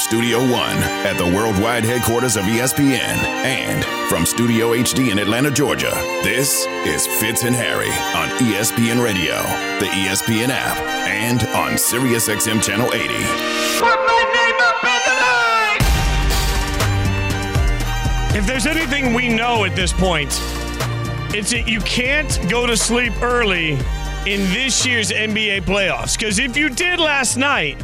Studio One at the worldwide headquarters of ESPN and from Studio HD in Atlanta, Georgia, this is Fitz and Harry on ESPN Radio, the ESPN app, and on SiriusXM Channel 80. Put my name up in the line! If there's anything we know at this point, it's that you can't go to sleep early in this year's NBA playoffs. Because if you did last night,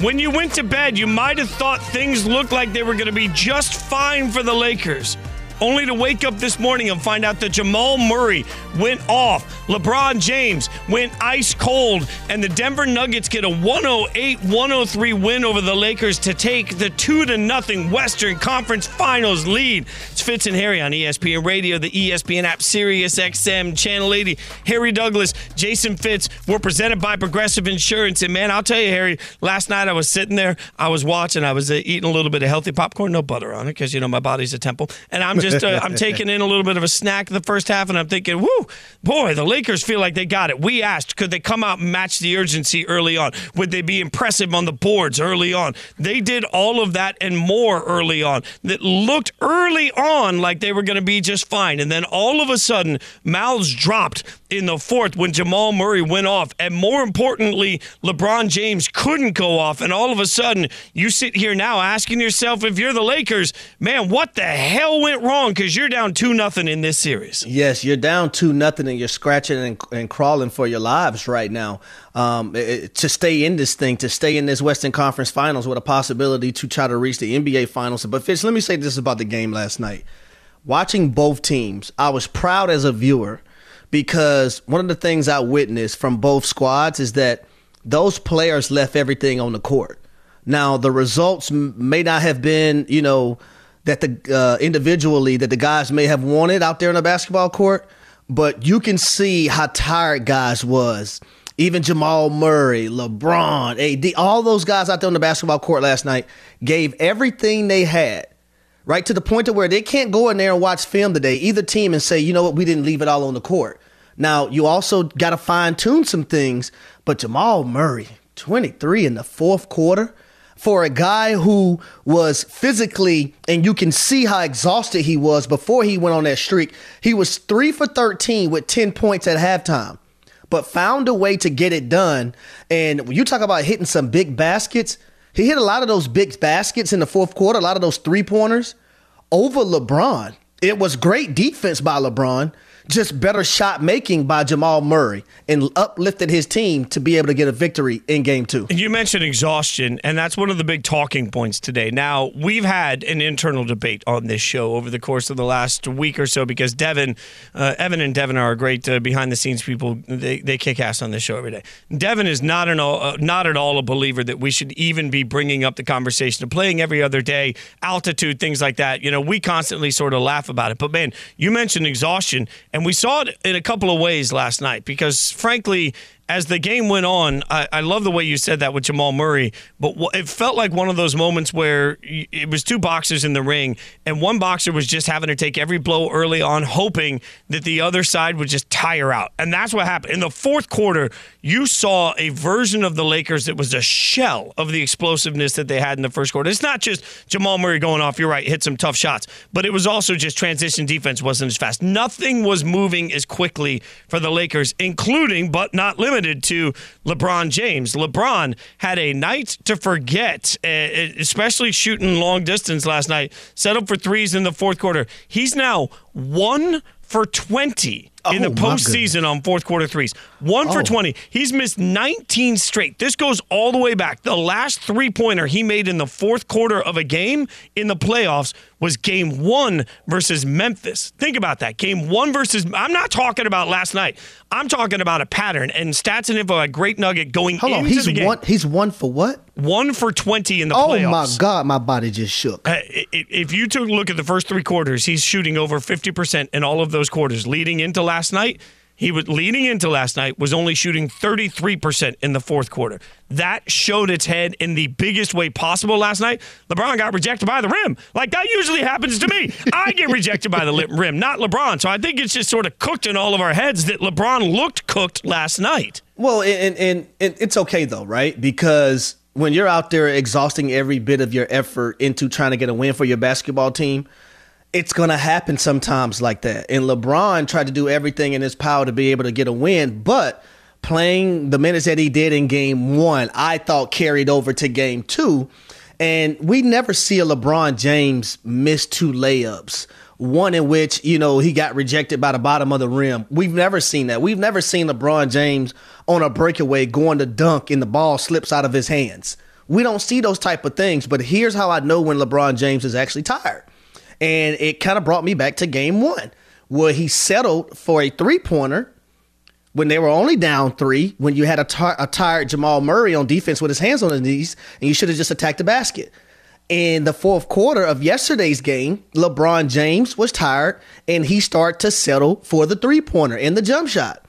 when you went to bed, you might have thought things looked like they were going to be just fine for the Lakers only to wake up this morning and find out that Jamal Murray went off. LeBron James went ice cold, and the Denver Nuggets get a 108 103 win over the Lakers to take the 2 to nothing Western Conference Finals lead. It's Fitz and Harry on ESPN Radio, the ESPN app, Sirius XM, Channel 80. Harry Douglas, Jason Fitz. We're presented by Progressive Insurance. And man, I'll tell you, Harry, last night I was sitting there, I was watching, I was uh, eating a little bit of healthy popcorn, no butter on it, because, you know, my body's a temple. And I'm just, uh, I'm taking in a little bit of a snack the first half, and I'm thinking, whoo, boy, the Lakers feel like they got it. We asked, could they come out and match the urgency early on? Would they be impressive on the boards early on? They did all of that and more early on that looked early on like they were going to be just fine. And then all of a sudden, mouths dropped in the fourth when Jamal Murray went off. And more importantly, LeBron James couldn't go off. And all of a sudden, you sit here now asking yourself if you're the Lakers, man, what the hell went wrong? Because you're down 2 nothing in this series. Yes, you're down two nothing, and you're scratching and, and crawling for your lives right now. Um, it, to stay in this thing, to stay in this Western Conference Finals with a possibility to try to reach the NBA Finals. But Fitz, let me say this about the game last night. Watching both teams, I was proud as a viewer because one of the things I witnessed from both squads is that those players left everything on the court. Now, the results may not have been, you know, that the uh, individually that the guys may have wanted out there on the basketball court, but you can see how tired guys was. Even Jamal Murray, LeBron, AD, all those guys out there on the basketball court last night gave everything they had, right to the point to where they can't go in there and watch film today, either team, and say, you know what, we didn't leave it all on the court. Now you also got to fine tune some things, but Jamal Murray, 23 in the fourth quarter for a guy who was physically, and you can see how exhausted he was before he went on that streak. He was three for 13 with 10 points at halftime, but found a way to get it done. And when you talk about hitting some big baskets, he hit a lot of those big baskets in the fourth quarter, a lot of those three pointers over LeBron. It was great defense by LeBron just better shot making by Jamal Murray and uplifted his team to be able to get a victory in game two. You mentioned exhaustion, and that's one of the big talking points today. Now, we've had an internal debate on this show over the course of the last week or so because Devin, uh, Evan and Devin are great uh, behind the scenes people. They, they kick ass on this show every day. Devin is not, an, uh, not at all a believer that we should even be bringing up the conversation of playing every other day, altitude, things like that. You know, we constantly sort of laugh about it. But man, you mentioned exhaustion, and and we saw it in a couple of ways last night because, frankly, as the game went on, I, I, love the way you said that with Jamal Murray, but it felt like one of those moments where it was two boxers in the ring, and one boxer was just having to take every blow early on, hoping that the other side would just tire out. And that's what happened. In the fourth quarter, you saw a version of the Lakers that was a shell of the explosiveness that they had in the first quarter. It's not just Jamal Murray going off, you're right, hit some tough shots, but it was also just transition defense wasn't as fast. Nothing was moving as quickly for the Lakers, including, but not limited limited to LeBron James. LeBron had a night to forget, eh, eh, especially shooting long distance last night. Set up for threes in the fourth quarter. He's now one for 20 in the oh, postseason on fourth quarter threes. One oh. for 20. He's missed 19 straight. This goes all the way back. The last three pointer he made in the fourth quarter of a game in the playoffs was game one versus Memphis. Think about that. Game one versus, I'm not talking about last night. I'm talking about a pattern and stats and info a great nugget going Hold into on, he's the game. One, he's one for what? One for 20 in the oh playoffs. Oh my God, my body just shook. Uh, if you took a look at the first three quarters, he's shooting over 50% in all of those quarters leading into last night. He was leading into last night was only shooting 33% in the fourth quarter. That showed its head in the biggest way possible last night. LeBron got rejected by the rim. Like that usually happens to me. I get rejected by the rim, not LeBron. So I think it's just sort of cooked in all of our heads that LeBron looked cooked last night. Well, and, and, and it's okay though, right? Because when you're out there exhausting every bit of your effort into trying to get a win for your basketball team, it's going to happen sometimes like that. And LeBron tried to do everything in his power to be able to get a win, but playing the minutes that he did in game one, I thought carried over to game two. And we never see a LeBron James miss two layups. One in which, you know, he got rejected by the bottom of the rim. We've never seen that. We've never seen LeBron James on a breakaway going to dunk and the ball slips out of his hands. We don't see those type of things, but here's how I know when LeBron James is actually tired. And it kind of brought me back to game one, where he settled for a three pointer when they were only down three, when you had a, tar- a tired Jamal Murray on defense with his hands on his knees, and you should have just attacked the basket. In the fourth quarter of yesterday's game, LeBron James was tired and he started to settle for the three pointer and the jump shot.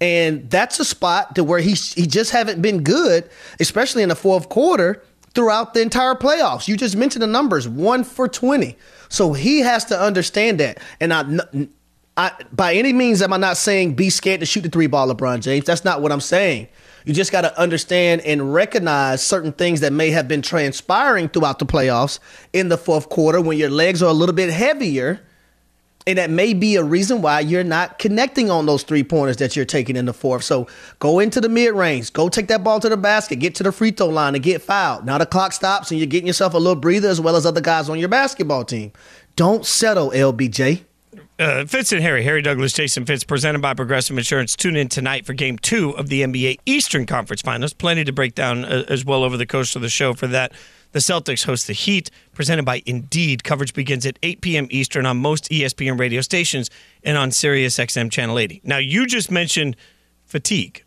And that's a spot to where he he just haven't been good, especially in the fourth quarter throughout the entire playoffs. You just mentioned the numbers, 1 for 20. So he has to understand that. And I I, by any means am I not saying be scared to shoot the three ball, LeBron James. That's not what I'm saying. You just got to understand and recognize certain things that may have been transpiring throughout the playoffs in the fourth quarter when your legs are a little bit heavier. And that may be a reason why you're not connecting on those three pointers that you're taking in the fourth. So go into the mid range, go take that ball to the basket, get to the free throw line and get fouled. Now the clock stops and you're getting yourself a little breather as well as other guys on your basketball team. Don't settle, LBJ uh, Fitz and Harry, Harry Douglas, Jason Fitz, presented by Progressive Insurance. Tune in tonight for Game Two of the NBA Eastern Conference Finals. Plenty to break down uh, as well over the course of the show. For that, the Celtics host the Heat, presented by Indeed. Coverage begins at 8 p.m. Eastern on most ESPN radio stations and on Sirius XM Channel 80. Now, you just mentioned fatigue,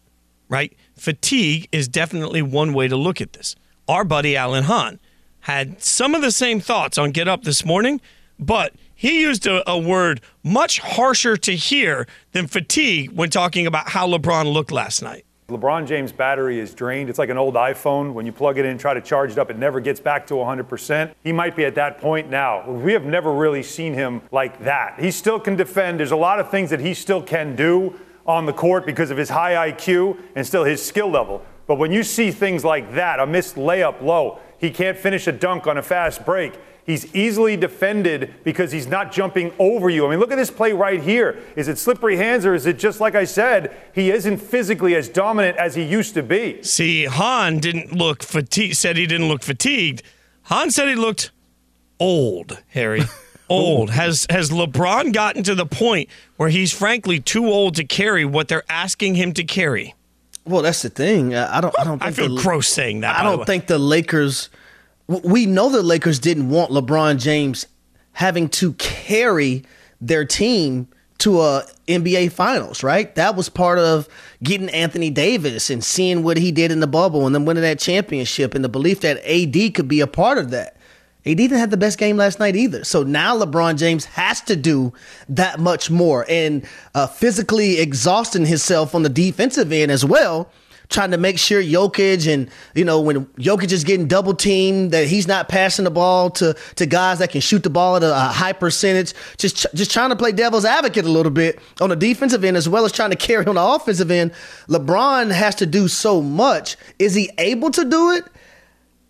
right? Fatigue is definitely one way to look at this. Our buddy Alan Hahn had some of the same thoughts on Get Up this morning, but – he used a, a, word much harsher to hear than fatigue when talking about how LeBron looked last night. LeBron James' battery is drained. It's like an old iPhone. When you plug it in try to charge it up, it never gets back to 100%. He might be at that point now. We have never really seen him like that. He still can defend. There's a lot of things that he still can do on the court because of his high IQ and still his skill level. But when you see things like that, a missed layup low, he can't finish a dunk on a fast break. He's easily defended because he's not jumping over you. I mean, look at this play right here. Is it slippery hands or is it just like I said, he isn't physically as dominant as he used to be? See, Hahn didn't look fatigued, said he didn't look fatigued. Hahn said he looked old, Harry. old. Has has LeBron gotten to the point where he's frankly too old to carry what they're asking him to carry? Well, that's the thing. I don't. I don't. I feel the, gross saying that. I don't think the Lakers we know the Lakers didn't want LeBron James having to carry their team to a NBA finals, right? That was part of getting Anthony Davis and seeing what he did in the bubble and then winning that championship and the belief that AD could be a part of that. AD didn't have the best game last night either. So now LeBron James has to do that much more and uh, physically exhausting himself on the defensive end as well trying to make sure Jokic and you know when Jokic is getting double teamed that he's not passing the ball to to guys that can shoot the ball at a, high percentage. Just just trying to play devil's advocate a little bit on the defensive end as well as trying to carry on the offensive end. LeBron has to do so much. Is he able to do it?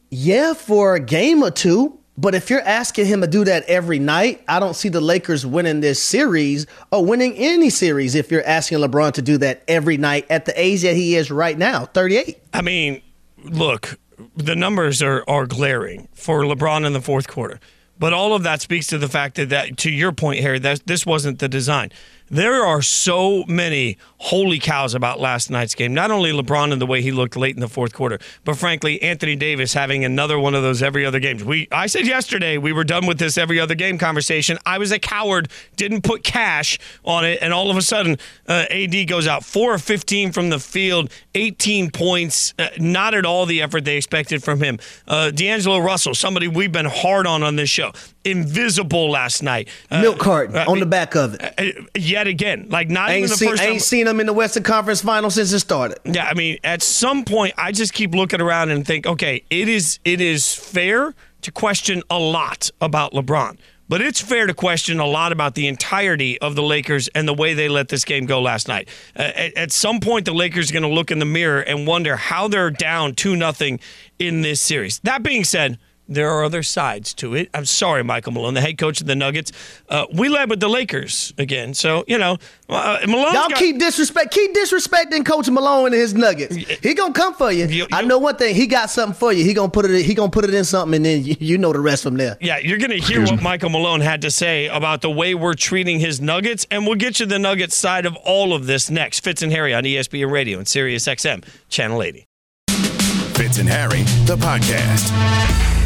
Yeah, for a game or two. But if you're asking him to do that every night, I don't see the Lakers winning this series or winning any series if you're asking LeBron to do that every night at the age that he is right now, 38. I mean, look, the numbers are, are glaring for LeBron in the fourth quarter. But all of that speaks to the fact that, that to your point, Harry, that this wasn't the design. There are so many holy cows about last night's game. Not only LeBron and the way he looked late in the fourth quarter, but frankly, Anthony Davis having another one of those every other games. We I said yesterday we were done with this every other game conversation. I was a coward, didn't put cash on it, and all of a sudden, uh, AD goes out four of 15 from the field, 18 points, uh, not at all the effort they expected from him. Uh, D'Angelo Russell, somebody we've been hard on on this show, invisible last night. Uh, Milk carton uh, on the back of it. Uh, yet again, like not ain't even the seen, first time. Ain't seen them in the Western Conference Final since it started. Yeah, I mean, at some point, I just keep looking around and think, okay, it is it is fair to question a lot about LeBron. but it's fair to question a lot about the entirety of the Lakers and the way they let this game go last night. Uh, at, at, some point, the Lakers are going to look in the mirror and wonder how they're down 2 nothing in this series. That being said, there are other sides to it. I'm sorry, Michael Malone, the head coach of the Nuggets. Uh, we led with the Lakers again, so you know uh, Malone. Y'all got, keep disrespect, keep disrespecting Coach Malone and his Nuggets. He gonna come for you. you, you I know one thing. He got something for you. He gonna put it. He gonna put it in something, and then you, you know the rest from there. Yeah, you're gonna hear what Michael Malone had to say about the way we're treating his Nuggets, and we'll get you the Nuggets side of all of this next. Fitz and Harry on ESPN Radio and Sirius XM Channel 80. Fitz and Harry, the podcast.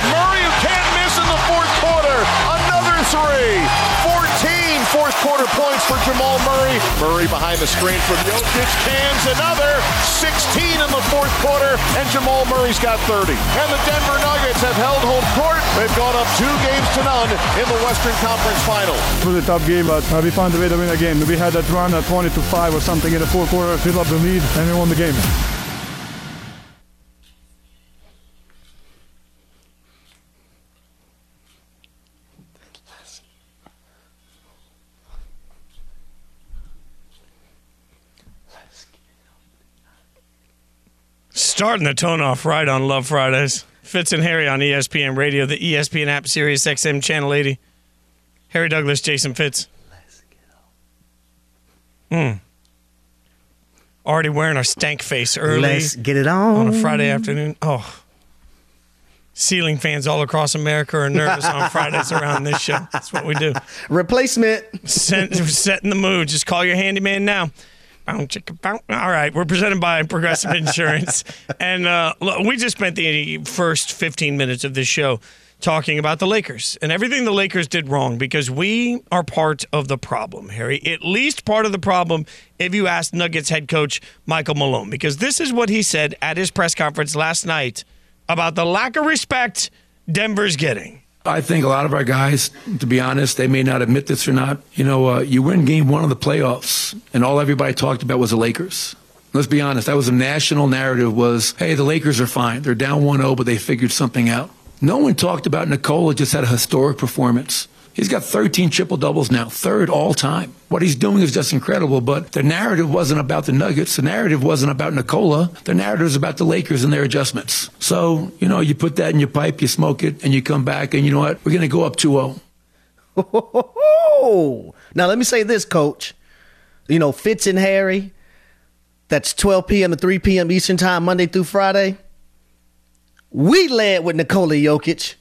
Murray can't miss in the fourth quarter. Another three. 14 fourth quarter points for Jamal Murray Murray behind the screen from Jokic. Cans another. 16 in the fourth quarter, and Jamal Murray's got 30. And the Denver Nuggets have held home court. They've gone up two games to none in the Western Conference Final. It was a tough game, but uh, we found a way to win again. We had that run at 20 to 5 or something in the fourth quarter, built up the lead, and we won the game. Starting the tone off right on Love Fridays. Fitz and Harry on ESPN Radio, the ESPN app, Sirius XM Channel 80. Harry Douglas, Jason Fitz. Hmm. Already wearing our stank face early. Let's get it on. On a Friday afternoon. Oh. Ceiling fans all across America are nervous on Fridays around this show. That's what we do. Replacement. Set, setting the mood. Just call your handyman now. All right, we're presented by Progressive Insurance, and uh, we just spent the first 15 minutes of this show talking about the Lakers and everything the Lakers did wrong because we are part of the problem, Harry. At least part of the problem if you ask Nuggets head coach Michael Malone, because this is what he said at his press conference last night about the lack of respect Denver's getting. I think a lot of our guys, to be honest, they may not admit this or not. You know, uh, you win game one of the playoffs, and all everybody talked about was the Lakers. Let's be honest, that was a national narrative was, hey, the Lakers are fine. They're down 1-0, but they figured something out. No one talked about Nikola just had a historic performance. He's got 13 triple doubles now, third all time. What he's doing is just incredible, but the narrative wasn't about the Nuggets. The narrative wasn't about Nikola. The narrative is about the Lakers and their adjustments. So, you know, you put that in your pipe, you smoke it, and you come back, and you know what? We're going to go up 2 0. Now, let me say this, coach. You know, Fitz and Harry, that's 12 p.m. to 3 p.m. Eastern Time, Monday through Friday. We led with Nikola Jokic.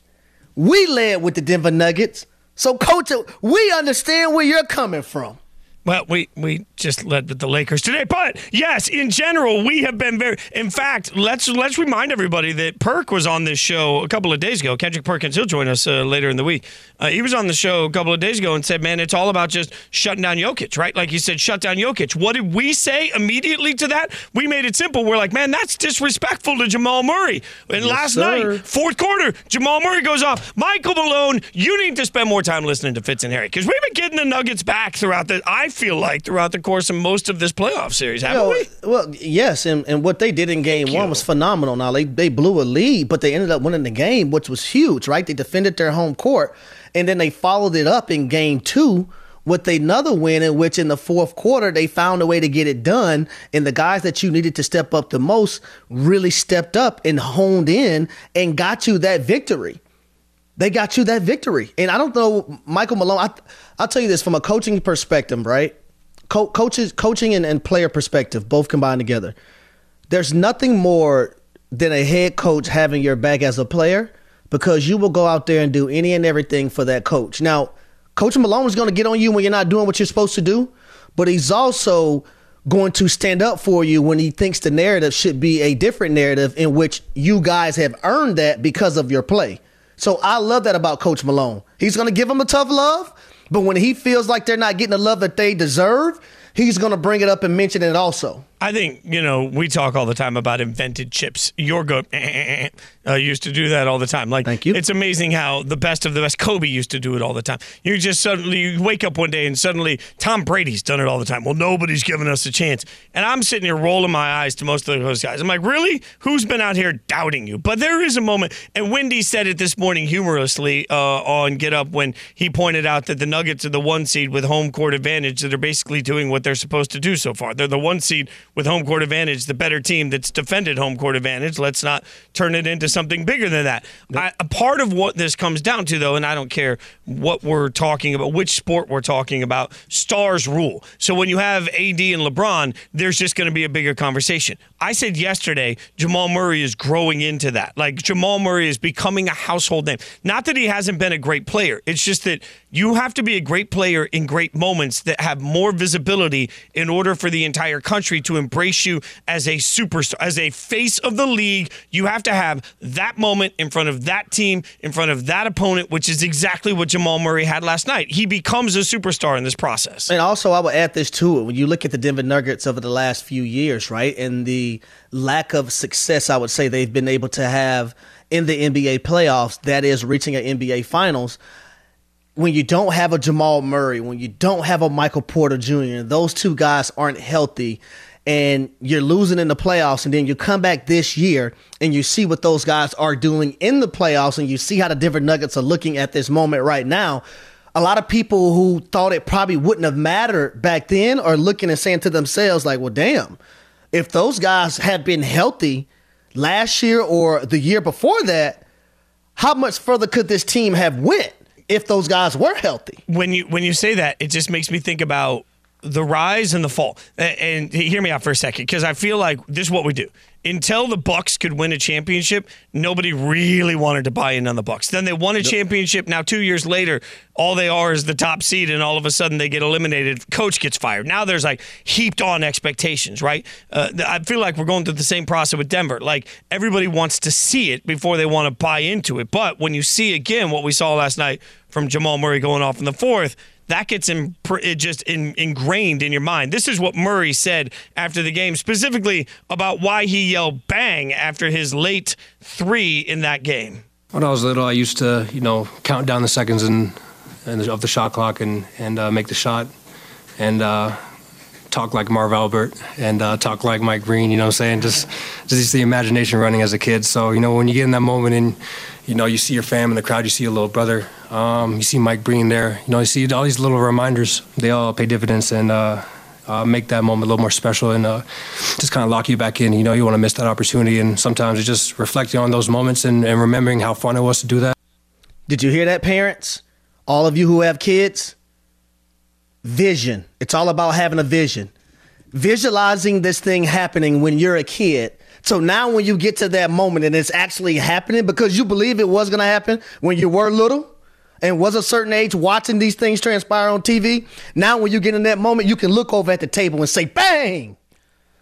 We led with the Denver Nuggets. So, coach, we understand where you're coming from. Well, we, we just led with the Lakers today, but yes, in general, we have been very. In fact, let's let's remind everybody that Perk was on this show a couple of days ago. Kendrick Perkins, he'll join us uh, later in the week. Uh, he was on the show a couple of days ago and said, "Man, it's all about just shutting down Jokic, right? Like you said, shut down Jokic." What did we say immediately to that? We made it simple. We're like, "Man, that's disrespectful to Jamal Murray." And yes, last sir. night, fourth quarter, Jamal Murray goes off. Michael Malone, you need to spend more time listening to Fitz and Harry because we've been getting the Nuggets back throughout the. I feel like throughout the course of most of this playoff series, haven't you know, we? Well, yes, and, and what they did in game Thank one you. was phenomenal. Now they they blew a lead, but they ended up winning the game, which was huge, right? They defended their home court, and then they followed it up in game two with another win in which in the fourth quarter they found a way to get it done and the guys that you needed to step up the most really stepped up and honed in and got you that victory they got you that victory and i don't know michael malone I, i'll tell you this from a coaching perspective right Co- coaches, coaching and, and player perspective, both combined together. There's nothing more than a head coach having your back as a player because you will go out there and do any and everything for that coach. Now, Coach Malone is going to get on you when you're not doing what you're supposed to do, but he's also going to stand up for you when he thinks the narrative should be a different narrative in which you guys have earned that because of your play. So I love that about Coach Malone. He's going to give them a tough love, but when he feels like they're not getting the love that they deserve, he's going to bring it up and mention it also. I think, you know, we talk all the time about invented chips. Your goat uh, used to do that all the time. Like, Thank you. It's amazing how the best of the best, Kobe used to do it all the time. You just suddenly you wake up one day and suddenly Tom Brady's done it all the time. Well, nobody's giving us a chance. And I'm sitting here rolling my eyes to most of those guys. I'm like, really? Who's been out here doubting you? But there is a moment, and Wendy said it this morning humorously uh, on Get Up when he pointed out that the Nuggets are the one seed with home court advantage that are basically doing what they're supposed to do so far. They're the one seed with home court advantage, the better team that's defended home court advantage. Let's not turn it into something bigger than that. I, a part of what this comes down to, though, and I don't care what we're talking about, which sport we're talking about, stars rule. So when you have AD and LeBron, there's just going to be a bigger conversation. I said yesterday, Jamal Murray is growing into that. Like Jamal Murray is becoming a household name. Not that he hasn't been a great player. It's just that you have to be a great player in great moments that have more visibility in order for the entire country to embrace you as a superstar, as a face of the league. You have to have that moment in front of that team, in front of that opponent, which is exactly what Jamal Murray had last night. He becomes a superstar in this process. And also, I would add this to it. When you look at the Denver Nuggets over the last few years, right, and the lack of success, I would say they've been able to have in the NBA playoffs, that is reaching an NBA finals. When you don't have a Jamal Murray, when you don't have a Michael Porter Jr., those two guys aren't healthy and you're losing in the playoffs and then you come back this year and you see what those guys are doing in the playoffs and you see how the Denver Nuggets are looking at this moment right now a lot of people who thought it probably wouldn't have mattered back then are looking and saying to themselves like well damn if those guys had been healthy last year or the year before that how much further could this team have went if those guys were healthy. When you when you say that, it just makes me think about the rise and the fall. And hear me out for a second, because I feel like this is what we do. Until the Bucks could win a championship, nobody really wanted to buy in on the Bucks. Then they won a championship. Now two years later, all they are is the top seed, and all of a sudden they get eliminated. Coach gets fired. Now there's like heaped on expectations, right? Uh, I feel like we're going through the same process with Denver. Like everybody wants to see it before they want to buy into it. But when you see again what we saw last night from Jamal Murray going off in the fourth, that gets in, it just in, ingrained in your mind. This is what Murray said after the game, specifically about why he yelled bang after his late three in that game. When I was little, I used to, you know, count down the seconds and, and of the shot clock and and uh, make the shot, and uh, talk like Marv Albert and uh, talk like Mike Breen. You know, what I'm saying just just the imagination running as a kid. So you know, when you get in that moment and you know you see your fam in the crowd, you see your little brother, um, you see Mike Breen there. You know, you see all these little reminders. They all pay dividends and. Uh, uh, make that moment a little more special and uh, just kind of lock you back in. You know, you want to miss that opportunity, and sometimes it's just reflecting on those moments and, and remembering how fun it was to do that. Did you hear that, parents? All of you who have kids, vision. It's all about having a vision. Visualizing this thing happening when you're a kid. So now when you get to that moment and it's actually happening because you believe it was going to happen when you were little and was a certain age watching these things transpire on TV, now when you get in that moment, you can look over at the table and say, bang,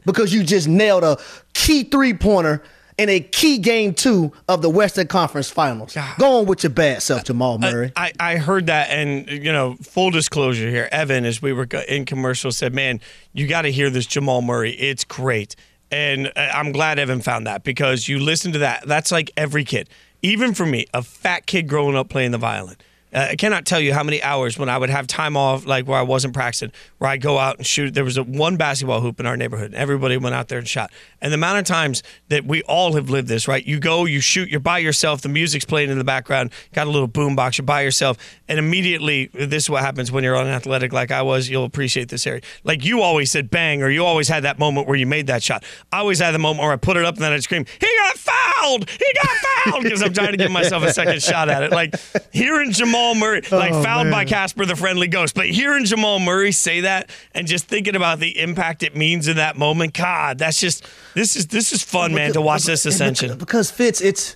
because you just nailed a key three pointer in a key game two of the Western Conference Finals. Go on with your bad self, Jamal Murray. I, I heard that, and you know, full disclosure here, Evan, as we were in commercial, said, "Man, you got to hear this Jamal Murray. It's great." And uh, I'm glad Evan found that because you listen to that. That's like every kid, even for me, a fat kid growing up playing the violin. Uh, I cannot tell you how many hours when I would have time off, like where I wasn't practicing, where I'd go out and shoot. There was a one basketball hoop in our neighborhood, and everybody went out there and shot. And the amount of times that we all have lived this, right? You go, you shoot, you're by yourself, the music's playing in the background, got a little boom box, you're by yourself, and immediately, this is what happens when you're on athletic like I was. You'll appreciate this area. Like you always said bang, or you always had that moment where you made that shot. I always had the moment where I put it up and then I'd scream, he got fouled! He got fouled! Because I'm trying to give myself a second shot at it. Like hearing Jamal Murray, like Oh, fouled by. Casper the Friendly Ghost, but hearing Jamal Murray say that and just thinking about the impact it means in that moment, God, that's just this is this is fun, man, to watch this ascension. Because Fitz, it's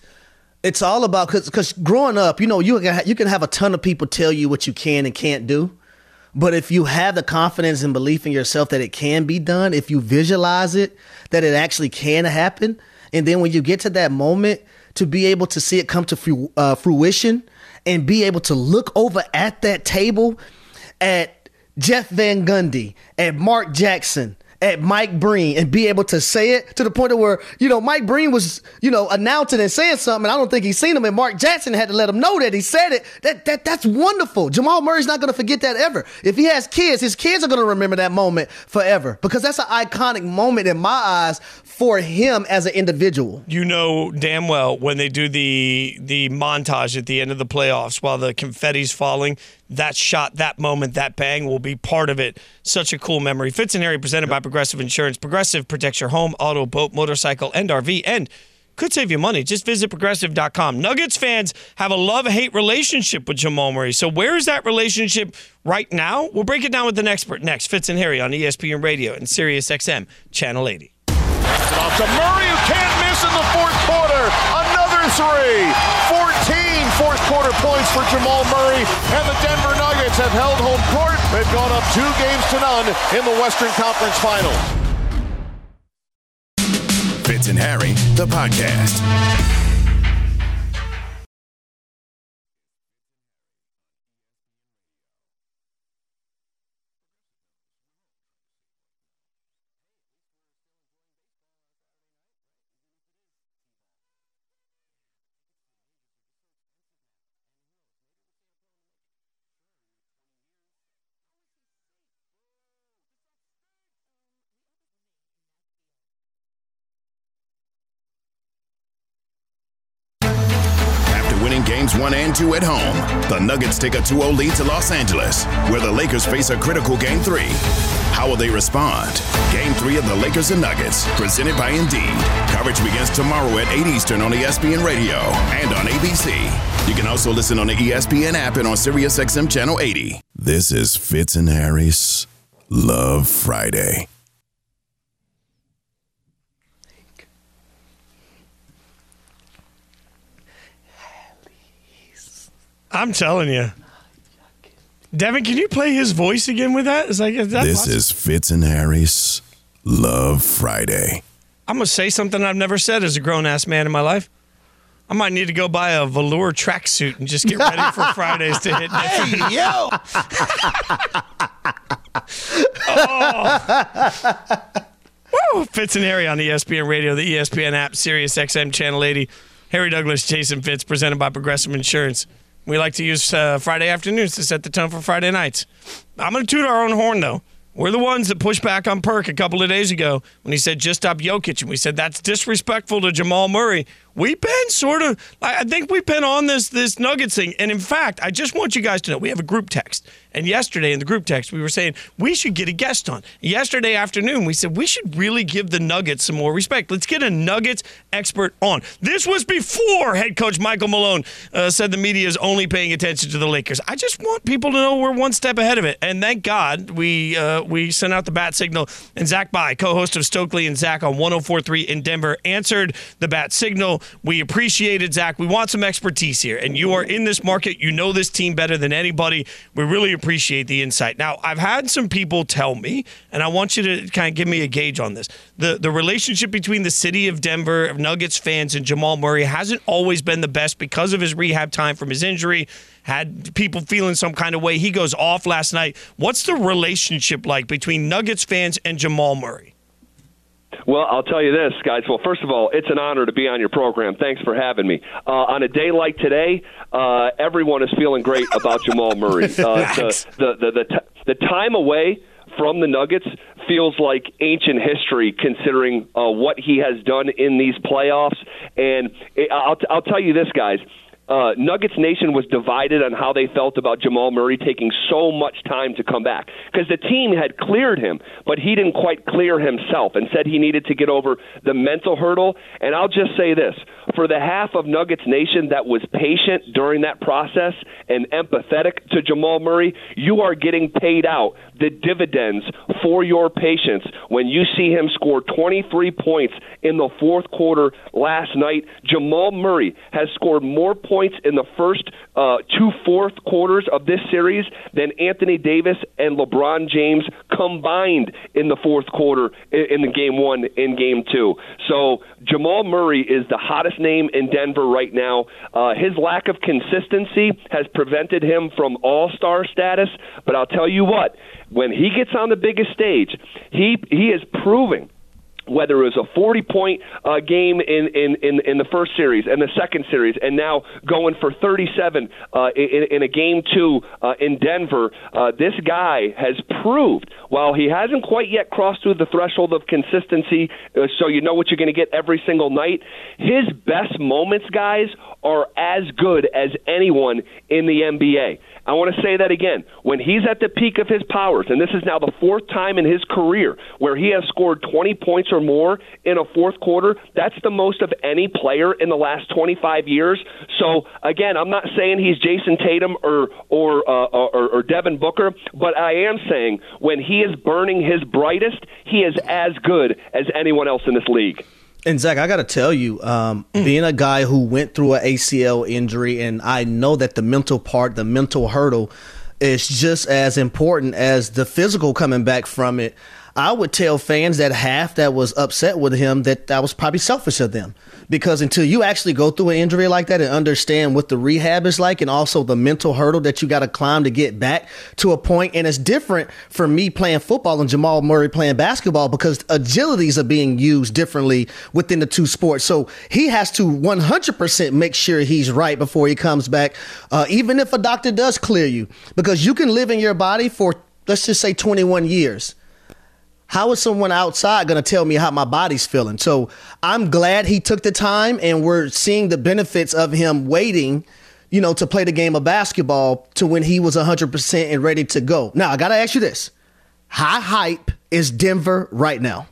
it's all about because because growing up, you know, you can you can have a ton of people tell you what you can and can't do, But if you have the confidence and belief in yourself that it can be done, if you visualize it, that it actually can happen, and then when you get to that moment, to be able to see it come to fru- uh, fruition and be able to look over at that table at Jeff Van Gundy, at Mark Jackson, at Mike Breen and be able to say it to the point of where, you know, Mike Breen was, you know, announcing and saying something. And I don't think he's seen him. And Mark Jackson had to let him know that he said it. That, that That's wonderful. Jamal Murray's not going to forget that ever. If he has kids, his kids are going to remember that moment forever because that's an iconic moment in my eyes for him as an individual. You know damn well when they do the the montage at the end of the playoffs while the confetti's falling, that shot, that moment, that bang will be part of it. Such a cool memory. Fitz and Harry presented by Progressive Insurance. Progressive protects your home, auto, boat, motorcycle, and RV, and could save you money. Just visit progressive.com. Nuggets fans have a love hate relationship with Jamal Murray. So, where is that relationship right now? We'll break it down with an expert next. Fitz and Harry on ESPN Radio and Sirius XM, Channel 80. Off to Murray, who can't miss in the fourth quarter. Another three. 14 fourth quarter points for Jamal Murray. And the Denver Have held home court. They've gone up two games to none in the Western Conference Finals. Fitz and Harry, the podcast. Games one and two at home, the Nuggets take a 2 0 lead to Los Angeles, where the Lakers face a critical game three. How will they respond? Game three of the Lakers and Nuggets, presented by Indeed. Coverage begins tomorrow at 8 Eastern on ESPN Radio and on ABC. You can also listen on the ESPN app and on SiriusXM Channel 80. This is Fitz and Harry's Love Friday. I'm telling you. Devin, can you play his voice again with that? Is like is that This possible? is Fitz and Harry's Love Friday. I'm gonna say something I've never said as a grown ass man in my life. I might need to go buy a velour tracksuit and just get ready for Fridays to hit. Hey, yo! Oh. Woo! Fitz and Harry on ESPN Radio, the ESPN app, Sirius XM Channel 80. Harry Douglas, Jason Fitz, presented by Progressive Insurance. We like to use uh, Friday afternoons to set the tone for Friday nights. I'm going to toot our own horn, though. We're the ones that pushed back on Perk a couple of days ago when he said just stop Jokic, and we said that's disrespectful to Jamal Murray. We've been sort of, I think we've been on this this Nuggets thing, and in fact, I just want you guys to know we have a group text, and yesterday in the group text we were saying we should get a guest on. Yesterday afternoon we said we should really give the Nuggets some more respect. Let's get a Nuggets expert on. This was before head coach Michael Malone uh, said the media is only paying attention to the Lakers. I just want people to know we're one step ahead of it, and thank God we uh, we sent out the bat signal, and Zach Bye, co-host of Stokley and Zach on 104.3 in Denver, answered the bat signal. We appreciate it, Zach. We want some expertise here, and you are in this market. You know this team better than anybody. We really appreciate the insight. Now, I've had some people tell me, and I want you to kind of give me a gauge on this. The the relationship between the city of Denver, of Nuggets fans, and Jamal Murray hasn't always been the best because of his rehab time from his injury. Had people feeling some kind of way. He goes off last night. What's the relationship like between Nuggets fans and Jamal Murray? Well, I'll tell you this, guys. Well, first of all, it's an honor to be on your program. Thanks for having me. Uh, on a day like today, uh, everyone is feeling great about Jamal Murray. Uh, the, the, the, the, t- the time away from the Nuggets feels like ancient history considering uh, what he has done in these playoffs. And it, I'll, I'll tell you this, guys. Uh, Nuggets Nation was divided on how they felt about Jamal Murray taking so much time to come back because the team had cleared him, but he didn't quite clear himself and said he needed to get over the mental hurdle. And I'll just say this for the half of Nuggets Nation that was patient during that process and empathetic to Jamal Murray, you are getting paid out the dividends for your patience when you see him score 23 points in the fourth quarter last night. Jamal Murray has scored more points in the first uh, two fourth quarters of this series than Anthony Davis and LeBron James combined in the fourth quarter in, in the game one in game two. So Jamal Murray is the hottest name in Denver right now. Uh, his lack of consistency has prevented him from All Star status, but I'll tell you what, when he gets on the biggest stage, he he is proving whether it was a 40 point uh, game in, in, in, in the first series and the second series, and now going for 37 uh, in, in a game two uh, in Denver, uh, this guy has proved, while he hasn't quite yet crossed through the threshold of consistency, uh, so you know what you're going to get every single night, his best moments, guys, are as good as anyone in the NBA. I want to say that again. When he's at the peak of his powers, and this is now the fourth time in his career where he has scored 20 points or more in a fourth quarter, that's the most of any player in the last 25 years. So again, I'm not saying he's Jayson Tatum or or uh, or, or Devin Booker, but I am saying when he is burning his brightest, he is as good as anyone else in this league. And Zach, I got to tell you, um, mm. being a guy who went through an ACL injury, and I know that the mental part, the mental hurdle, is just as important as the physical coming back from it. I would tell fans that half that was upset with him that that was probably selfish of them. Because until you actually go through an injury like that and understand what the rehab is like and also the mental hurdle that you got to climb to get back to a point and it's different for me playing football and Jamal Murray playing basketball because agilities are being used differently within the two sports. So he has to 100% make sure he's right before he comes back uh, even if a doctor does clear you. Because you can live in your body for let's just say 21 years how is someone outside going to tell me how my body's feeling? So I'm glad he took the time and we're seeing the benefits of him waiting, you know, to play the game of basketball to when he was 100% and ready to go. Now, I got to ask you this. How hype is Denver right now?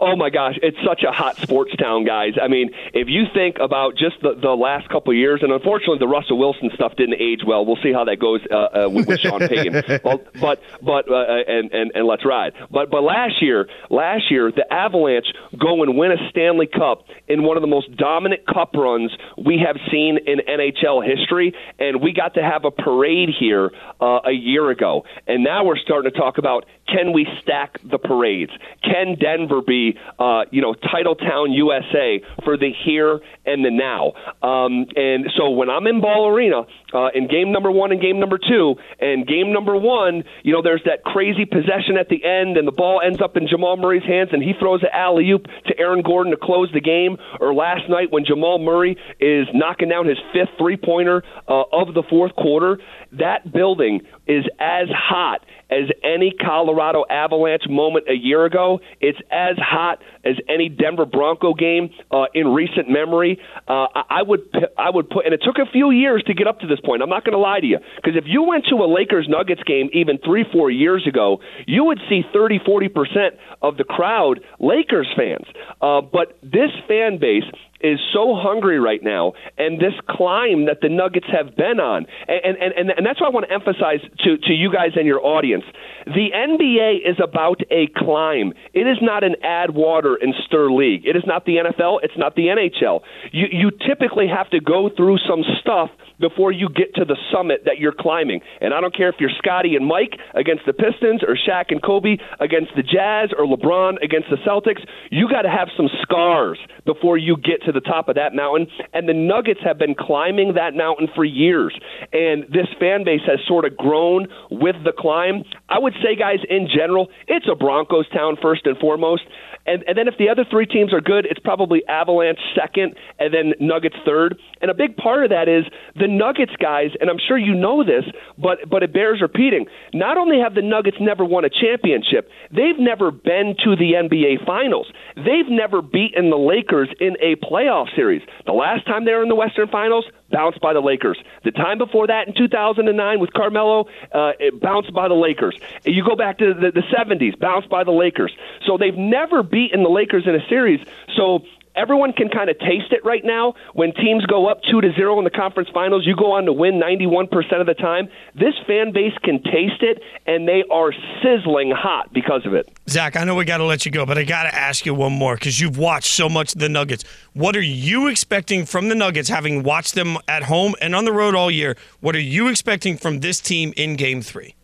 Oh my gosh, it's such a hot sports town, guys. I mean, if you think about just the, the last couple of years, and unfortunately the Russell Wilson stuff didn't age well. We'll see how that goes uh, uh, with, with Sean Payton. well, but but uh, and, and and let's ride. But but last year, last year the Avalanche go and win a Stanley Cup in one of the most dominant cup runs we have seen in NHL history, and we got to have a parade here uh, a year ago, and now we're starting to talk about can we stack the parades? Can Denver be, uh, you know, Titletown USA for the here and the now? Um, and so when I'm in Ball Arena uh, in game number one and game number two, and game number one, you know, there's that crazy possession at the end, and the ball ends up in Jamal Murray's hands, and he throws an alley oop to Aaron Gordon to close the game. Or last night when Jamal Murray is knocking down his fifth three pointer uh, of the fourth quarter, that building is as hot as any Colorado Avalanche moment a year ago. It's as hot as any Denver Bronco game uh, in recent memory. Uh, I would I would put, and it took a few years to get up to this point. I'm not going to lie to you because if you went to a Lakers Nuggets game even three four years ago, you would see 30 40 percent of the crowd Lakers fans. Uh, but this fan base is so hungry right now, and this climb that the Nuggets have been on, and and and, and that's what I want to emphasize to to you guys and your audience. The NBA is about a climb. It is not an add water and stir league. It is not the NFL. It's not the NHL. You you typically have to go through some stuff before you get to the summit that you're climbing. And I don't care if you're Scotty and Mike against the Pistons or Shaq and Kobe against the Jazz or LeBron against the Celtics. You got to have some scars before you get to the top of that mountain. And the Nuggets have been climbing that mountain for years. And this fan base has sort of grown with the climb. I would say, guys, in general, it's a Broncos town first and foremost. And, and then if the other three teams are good, it's probably Avalanche second and then Nuggets third. And a big part of that is the Nuggets guys, and I'm sure you know this, but but it bears repeating. Not only have the Nuggets never won a championship, they've never been to the NBA Finals. They've never beaten the Lakers in a playoff series. The last time they were in the Western Finals, bounced by the Lakers. The time before that in 2009 with Carmelo, uh, it bounced by the Lakers. You go back to the, the 70s, bounced by the Lakers. So they've never beaten the Lakers in a series. So everyone can kind of taste it right now. When teams go up two to zero in the conference finals, you go on to win 91% of the time. This fan base can taste it, and they are sizzling hot because of it. Zach, I know we got to let you go, but I got to ask you one more because you've watched so much the Nuggets. What are you expecting from the Nuggets, having watched them at home and on the road all year? What are you expecting from this team in Game Three?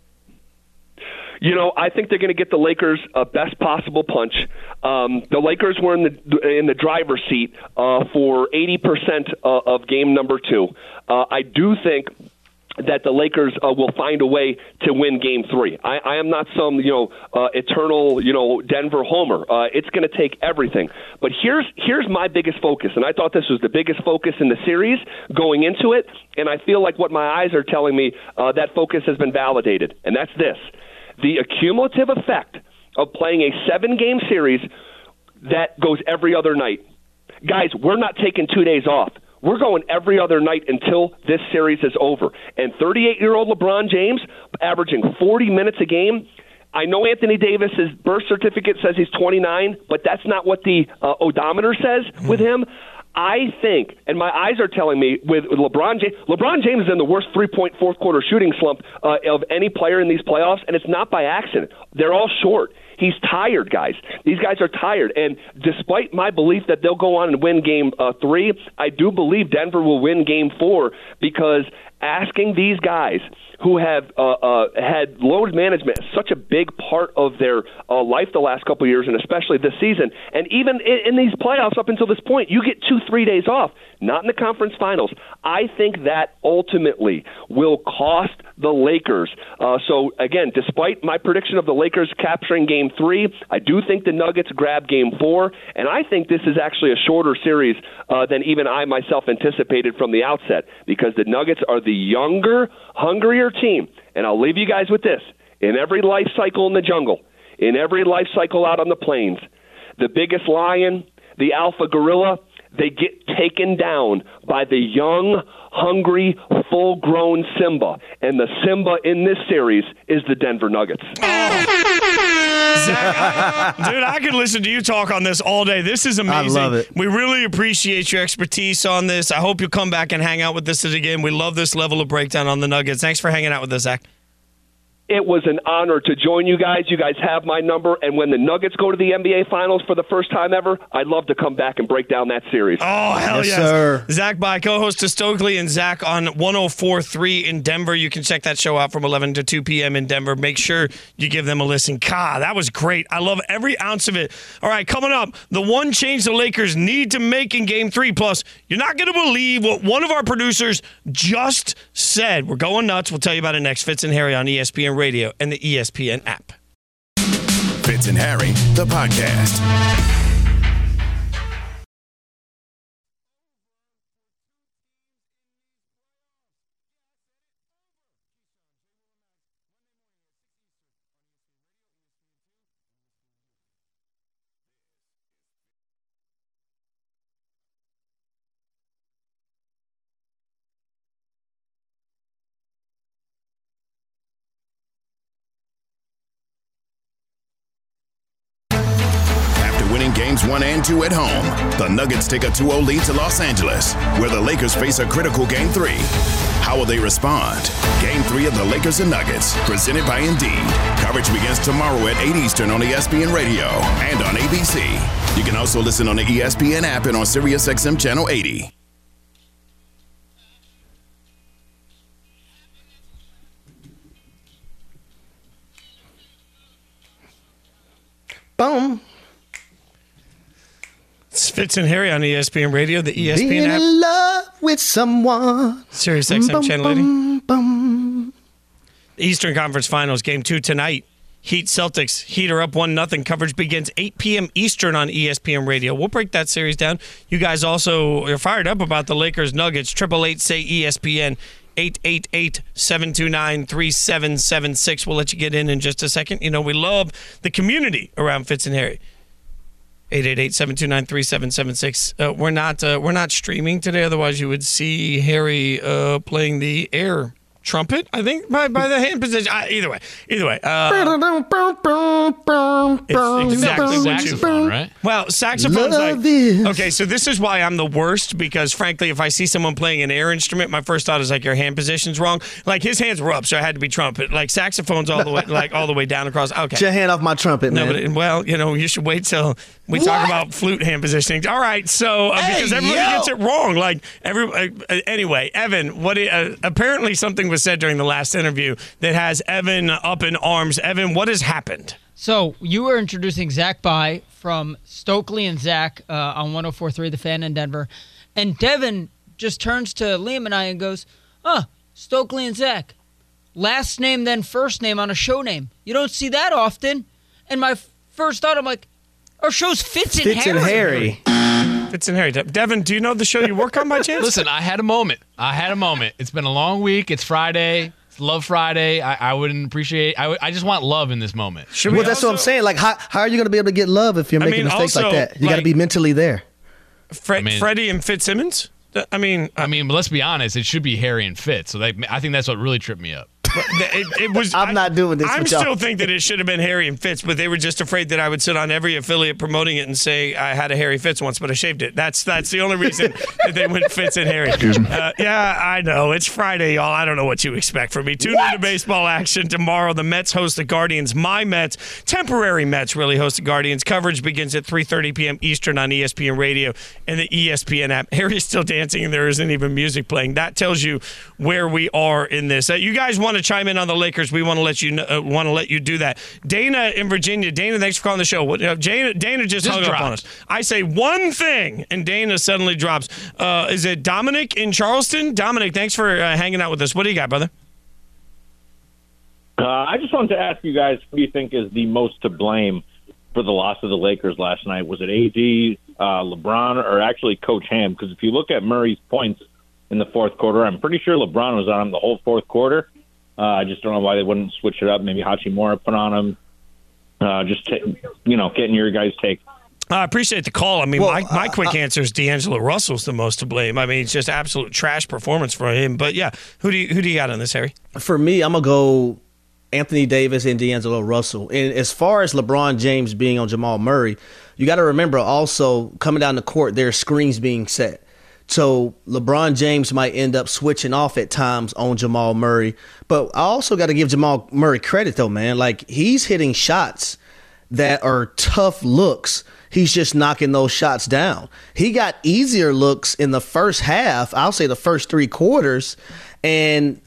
You know, I think they're going to get the Lakers a best possible punch. Um, the Lakers were in the in the driver's seat uh, for 80% uh, of game number two. Uh, I do think that the Lakers uh, will find a way to win Game Three. I, I am not some you know uh, eternal you know Denver homer. Uh, it's going to take everything. But here's here's my biggest focus, and I thought this was the biggest focus in the series going into it, and I feel like what my eyes are telling me uh, that focus has been validated, and that's this: the accumulative effect of playing a seven-game series that goes every other night. Guys, we're not taking two days off. We're going every other night until this series is over. And 38 year old LeBron James, averaging 40 minutes a game. I know Anthony Davis's birth certificate says he's 29, but that's not what the uh, odometer says with him. I think, and my eyes are telling me, with LeBron James, LeBron James is in the worst three-point fourth quarter shooting slump uh, of any player in these playoffs, and it's not by accident. They're all short. He's tired, guys. These guys are tired. And despite my belief that they'll go on and win game uh, three, I do believe Denver will win game four because asking these guys who have uh, uh, had load management such a big part of their uh, life the last couple of years, and especially this season, and even in, in these playoffs up until this point, you get two, three days off. Not in the conference finals. I think that ultimately will cost the Lakers. Uh, so again, despite my prediction of the Lakers capturing Game Three, I do think the Nuggets grab Game Four, and I think this is actually a shorter series uh, than even I myself anticipated from the outset because the Nuggets are the younger, hungrier team. And I'll leave you guys with this: in every life cycle in the jungle, in every life cycle out on the plains, the biggest lion, the alpha gorilla they get taken down by the young, hungry, full grown Simba. And the Simba in this series is the Denver Nuggets. Zach, dude, I could listen to you talk on this all day. This is amazing. love it. We really appreciate your expertise on this. I hope you'll come back and hang out with us again. We love this level of breakdown on the Nuggets. Thanks for hanging out with us, Zach. It was an honor to join you guys. You guys have my number. And when the Nuggets go to the NBA Finals for the first time ever, I'd love to come back and break down that series. Oh, hell Yes, yes. sir. Zach Bye co-host to Stokley and Zach on 104.3 in Denver. You can check that show out from 11 to 2 p.m. in Denver. Make sure you give them a listen. God, that was great. I love every ounce of it. All right, coming up, the one change the Lakers need to make in game three. Plus, you're not going to believe what one of our producers just said. We're going nuts. We'll tell you about it next. Fitz and Harry on E Radio and the ESPN app. Fitz and Harry, the podcast. Games one and two at home, the Nuggets take a 2 0 lead to Los Angeles, where the Lakers face a critical game three. How will they respond? Game three of the Lakers and Nuggets, presented by Indeed. Coverage begins tomorrow at 8 Eastern on ESPN Radio and on ABC. You can also listen on the ESPN app and on SiriusXM Channel 80. Boom. It's Fitz and Harry on ESPN Radio, the ESPN Being app, in love with someone. Sirius XM Bum, Channel 80. bum, bum. Eastern Conference Finals, game two tonight. Heat Celtics. Heat are up 1 nothing. Coverage begins 8 p.m. Eastern on ESPN Radio. We'll break that series down. You guys also are fired up about the Lakers Nuggets. Triple eight say ESPN. 888-729-3776. We'll let you get in in just a second. You know, we love the community around Fitz and Harry. 888-729-3776. Uh, we're not uh, we're not streaming today otherwise you would see Harry uh, playing the air trumpet. I think by, by the hand position. I, either way, either way. Uh, it's exactly what you- Saxophone, right? Well, saxophone's Love like this. okay. So this is why I'm the worst because frankly, if I see someone playing an air instrument, my first thought is like your hand position's wrong. Like his hands were up, so I had to be trumpet. Like saxophones all the way, like all the way down across. Okay. Get your hand off my trumpet, No, man. but well, you know, you should wait till we talk about flute hand positioning. All right, so uh, because Hey, everybody yo. gets it wrong. Like every uh, uh, anyway, Evan, what uh, apparently something was said during the last interview that has Evan up in arms. Evan, what has happened? So you were introducing Zach Bye from Stokley and Zach uh, on 104.3 The Fan in Denver, and Devin just turns to Liam and I and goes, "Huh, Stokley and Zach, last name then first name on a show name. You don't see that often." And my f- first thought, I'm like, "Our show's Fitz and Fitz and Harry." Harry. Fitz and Harry. De- Devin, do you know the show you work on by chance? Listen, I had a moment. I had a moment. It's been a long week. It's Friday. It's Love Friday. I, I wouldn't appreciate. I, would- I just want love in this moment. Should we Well, that's what I'm saying. Like, how, how are you going to be able to get love if you're I making mean, mistakes also, like that? You got to be mentally there. Fre- I mean- Freddie and Fitzsimmons. Th- I mean, I mean, let's be honest. It should be Harry and Fitz. So they, I think that's what really tripped me up. But th- It, it was. I'm I- not doing this I'm with y'all. still think that it should have been Harry and Fitz, but they were just afraid that I would sit on every affiliate promoting it and say I had a Harry Fitz once, but I shaved it. That's that's the only reason that they went Fitz and Harry. Excuse Uh, yeah, I know it's Friday, y'all. I don't know what you expect from me. Tune into baseball action tomorrow. The Mets host the Guardians. My Mets, temporary Mets, really host the Guardians. Coverage begins at 3:30 p.m. Eastern on ESPN Radio and the ESPN app. Harry's still dancing, and there isn't even music playing. That tells you where we are in this. Uh, you guys want to chime in on the Lakers? We want to let you kn- uh, want to let you do that. Dana in Virginia. Dana, thanks for calling the show. What, uh, Dana, Dana just, Just hung up on us. I say one thing, and Dana suddenly drops. Uh, is it Dominic in Charleston? Dominic, thanks for uh, hanging out with us. What do you got, brother? Uh, I just wanted to ask you guys who do you think is the most to blame for the loss of the Lakers last night? Was it AD, uh, LeBron, or actually Coach Ham? Because if you look at Murray's points in the fourth quarter, I'm pretty sure LeBron was on him the whole fourth quarter. Uh, I just don't know why they wouldn't switch it up. Maybe Hachimura put on him. Uh, just ta- you know, getting your guys' take. I appreciate the call. I mean, Well, my, my uh, quick answer is D'Angelo Russell's the most to blame. I mean, it's just absolute trash performance for him. But yeah, who do you who do you got on this, Harry? For me, I'm gonna go Anthony Davis and D'Angelo Russell. And as far as LeBron James being on Jamal Murray, you got to remember also coming down the court, there are screens being set. So LeBron James might end up switching off at times on Jamal Murray. But I also got to give Jamal Murray credit though, man. Like he's hitting shots that are tough looks. He's just knocking those shots down. He got easier looks in the first half, I'll say the first three quarters, and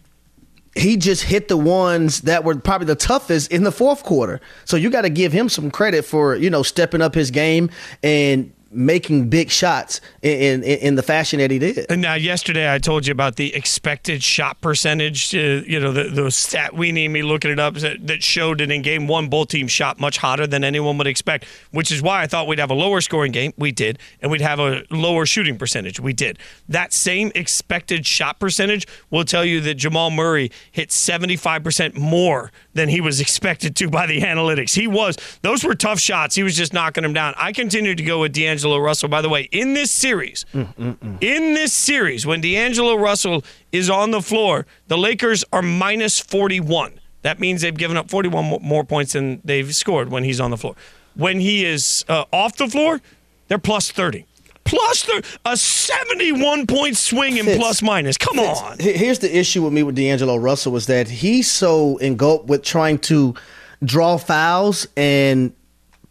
he just hit the ones that were probably the toughest in the fourth quarter. So you got to give him some credit for, you know, stepping up his game and making big shots in, in in the fashion that he did. And now, yesterday I told you about the expected shot percentage. Uh, you know, the, the stat we need me looking it up that, that showed that in game one, both teams shot much hotter than anyone would expect, which is why I thought we'd have a lower scoring game. We did. And we'd have a lower shooting percentage. We did. That same expected shot percentage will tell you that Jamal Murray hit 75% more than he was expected to by the analytics. He was, those were tough shots. He was just knocking them down. I continue to go with D'Angelo Russell. By the way, in this series, mm, mm, mm. in this series, when D'Angelo Russell is on the floor, the Lakers are minus 41. That means they've given up 41 more points than they've scored when he's on the floor. When he is uh, off the floor, they're plus 30. Plus a 71 point swing in Fitz. plus minus. Come on. Here's the issue with me with D'Angelo Russell was that he's so engulfed with trying to draw fouls and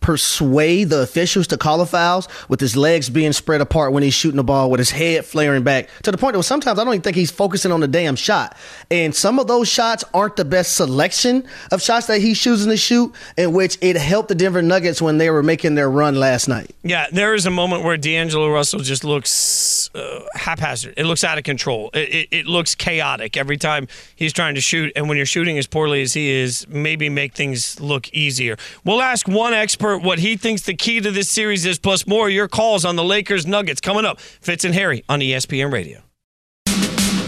persuade the officials to call a fouls with his legs being spread apart when he's shooting the ball with his head flaring back to the point that sometimes I don't even think he's focusing on the damn shot. And some of those shots aren't the best selection of shots that he's choosing to shoot, in which it helped the Denver Nuggets when they were making their run last night. Yeah, there is a moment where D'Angelo Russell just looks uh, haphazard. It looks out of control. It, it, it looks chaotic every time he's trying to shoot. And when you're shooting as poorly as he is, maybe make things look easier. We'll ask one expert what he thinks the key to this series is, plus more your calls on the Lakers Nuggets coming up. Fitz and Harry on ESPN Radio.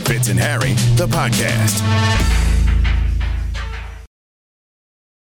Fitz and Harry, the podcast.